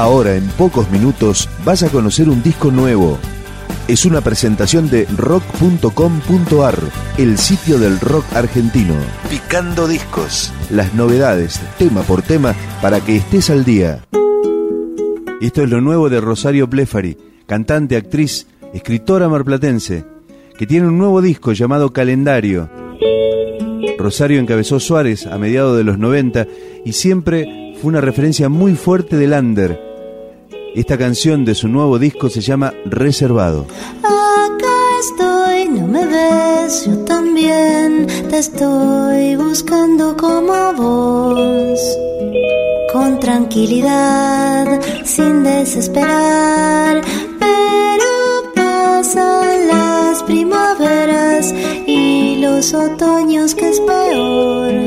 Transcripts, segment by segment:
Ahora, en pocos minutos, vas a conocer un disco nuevo. Es una presentación de rock.com.ar, el sitio del rock argentino. Picando discos. Las novedades, tema por tema, para que estés al día. Esto es lo nuevo de Rosario Blefari, cantante, actriz, escritora marplatense, que tiene un nuevo disco llamado Calendario. Rosario encabezó Suárez a mediados de los 90 y siempre fue una referencia muy fuerte del under esta canción de su nuevo disco se llama Reservado. Acá estoy, no me ves, yo también te estoy buscando como vos. Con tranquilidad, sin desesperar, pero pasan las primaveras y los otoños que es peor.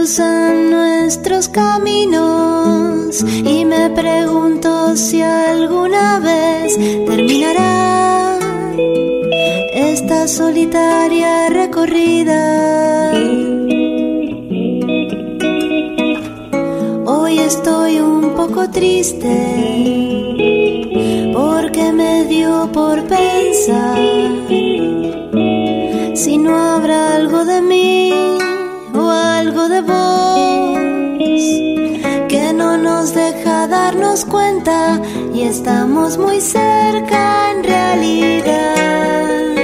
Cruzan nuestros caminos y me pregunto si alguna vez terminará esta solitaria recorrida. Hoy estoy un poco triste porque me dio por pensar si no habrá algo de mí algo de vos que no nos deja darnos cuenta y estamos muy cerca en realidad.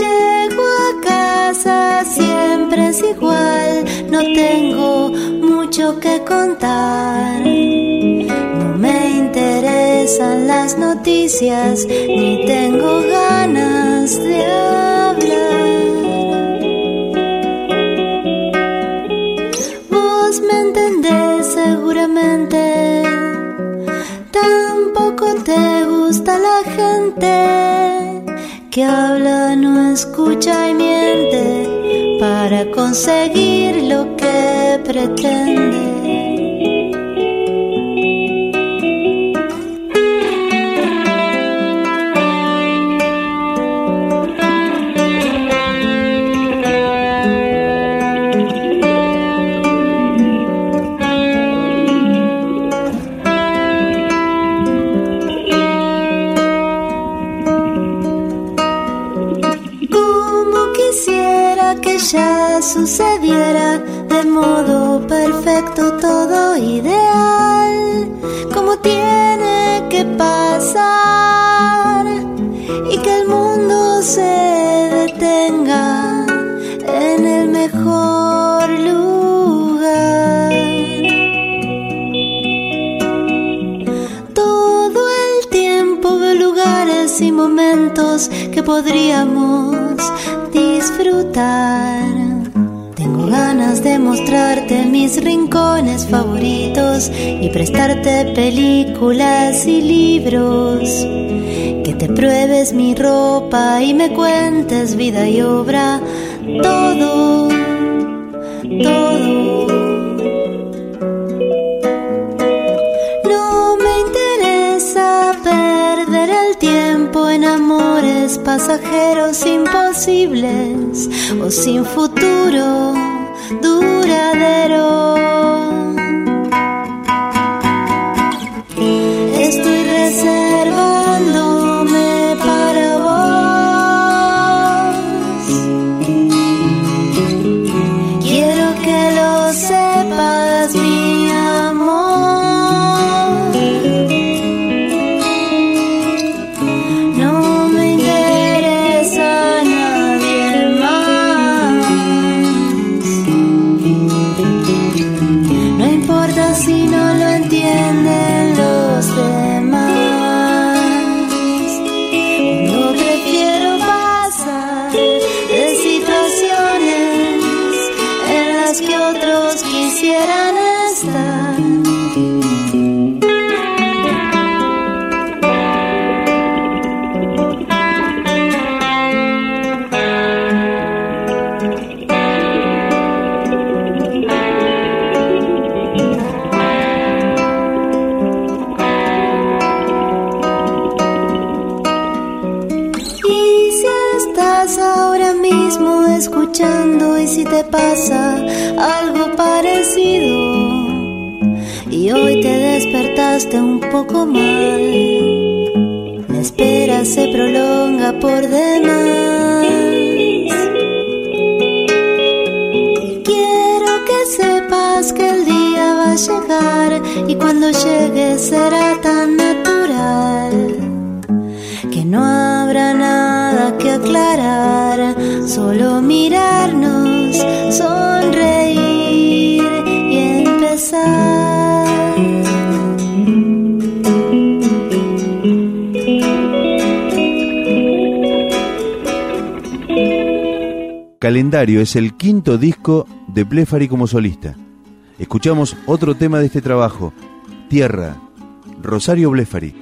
Llego a casa, siempre es igual, no tengo mucho que contar. No me interesan las noticias, ni tengo ganas de que habla, no escucha y miente para conseguir lo que pretende. Ya sucediera de modo perfecto todo ideal, como tiene que pasar y que el mundo se detenga en el mejor lugar. Todo el tiempo lugares y momentos que podríamos disfrutar. Tengo ganas de mostrarte mis rincones favoritos y prestarte películas y libros. Que te pruebes mi ropa y me cuentes vida y obra. Todo. Pasajeros imposibles o sin futuro poco mal. La espera se prolonga por demás. Quiero que sepas que el día va a llegar y cuando llegue será tan natural que no habrá nada que aclarar, solo mirarnos, sonreír Calendario es el quinto disco de Blefari como solista. Escuchamos otro tema de este trabajo, Tierra, Rosario Blefari.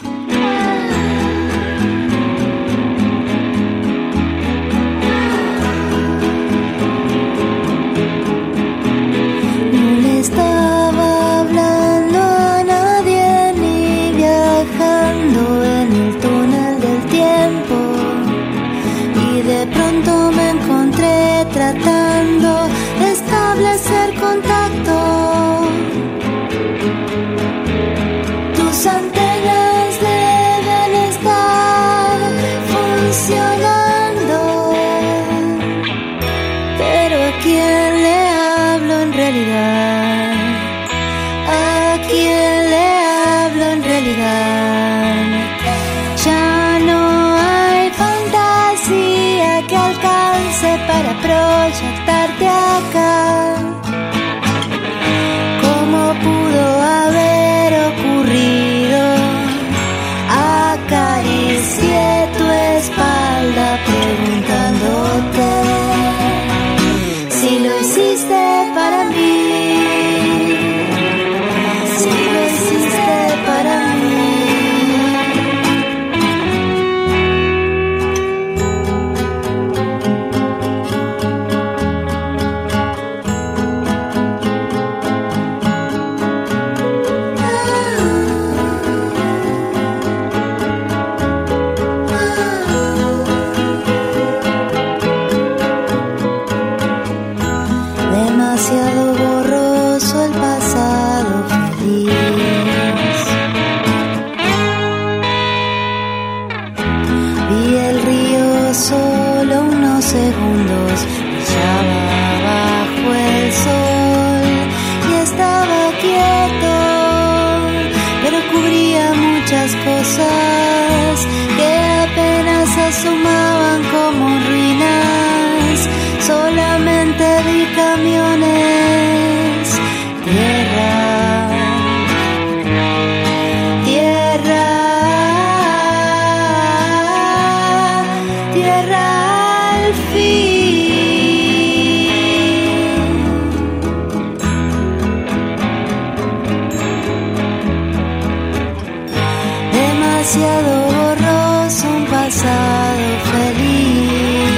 demasiado borroso un pasado feliz.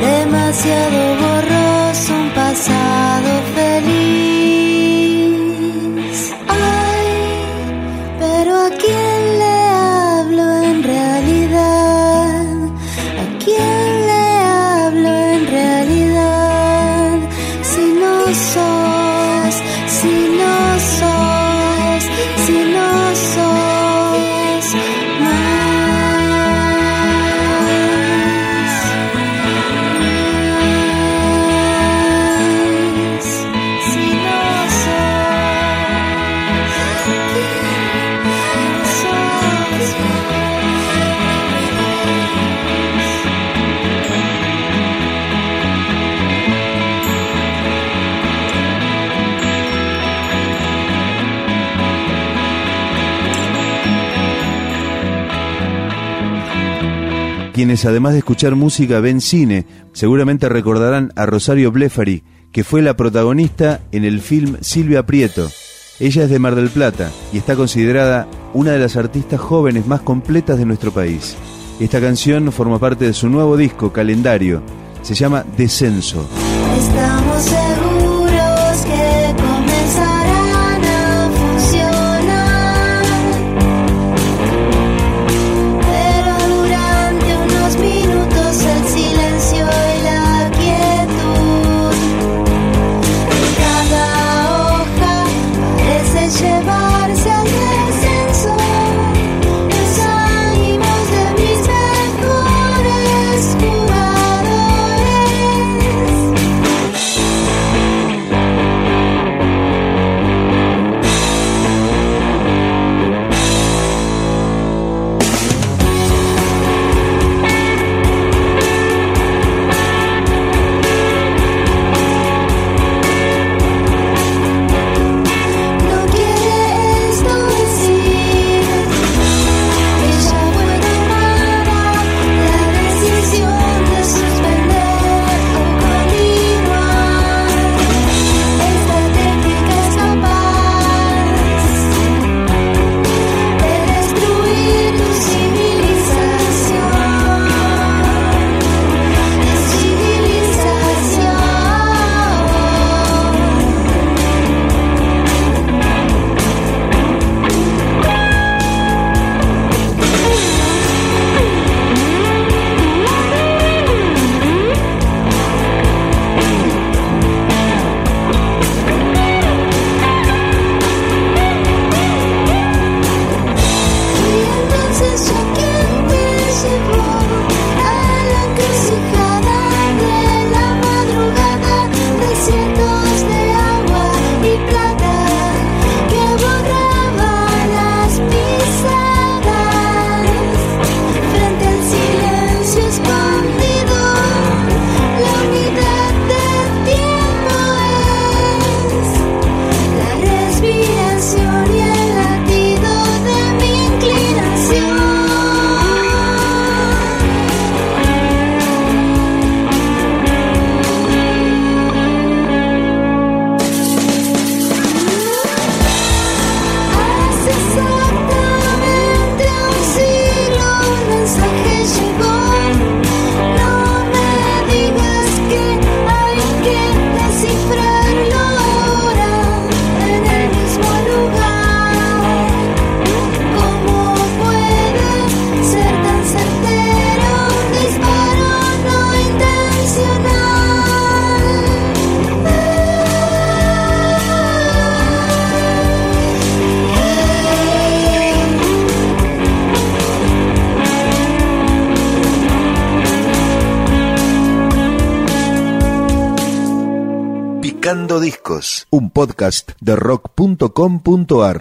Demasiado borroso un pasado feliz. Ay, pero ¿a quién le hablo en realidad? ¿A quién le hablo en realidad? Si no soy quienes además de escuchar música ven cine, seguramente recordarán a Rosario Blefari, que fue la protagonista en el film Silvia Prieto. Ella es de Mar del Plata y está considerada una de las artistas jóvenes más completas de nuestro país. Esta canción forma parte de su nuevo disco, Calendario. Se llama Descenso. Un podcast de rock.com.ar.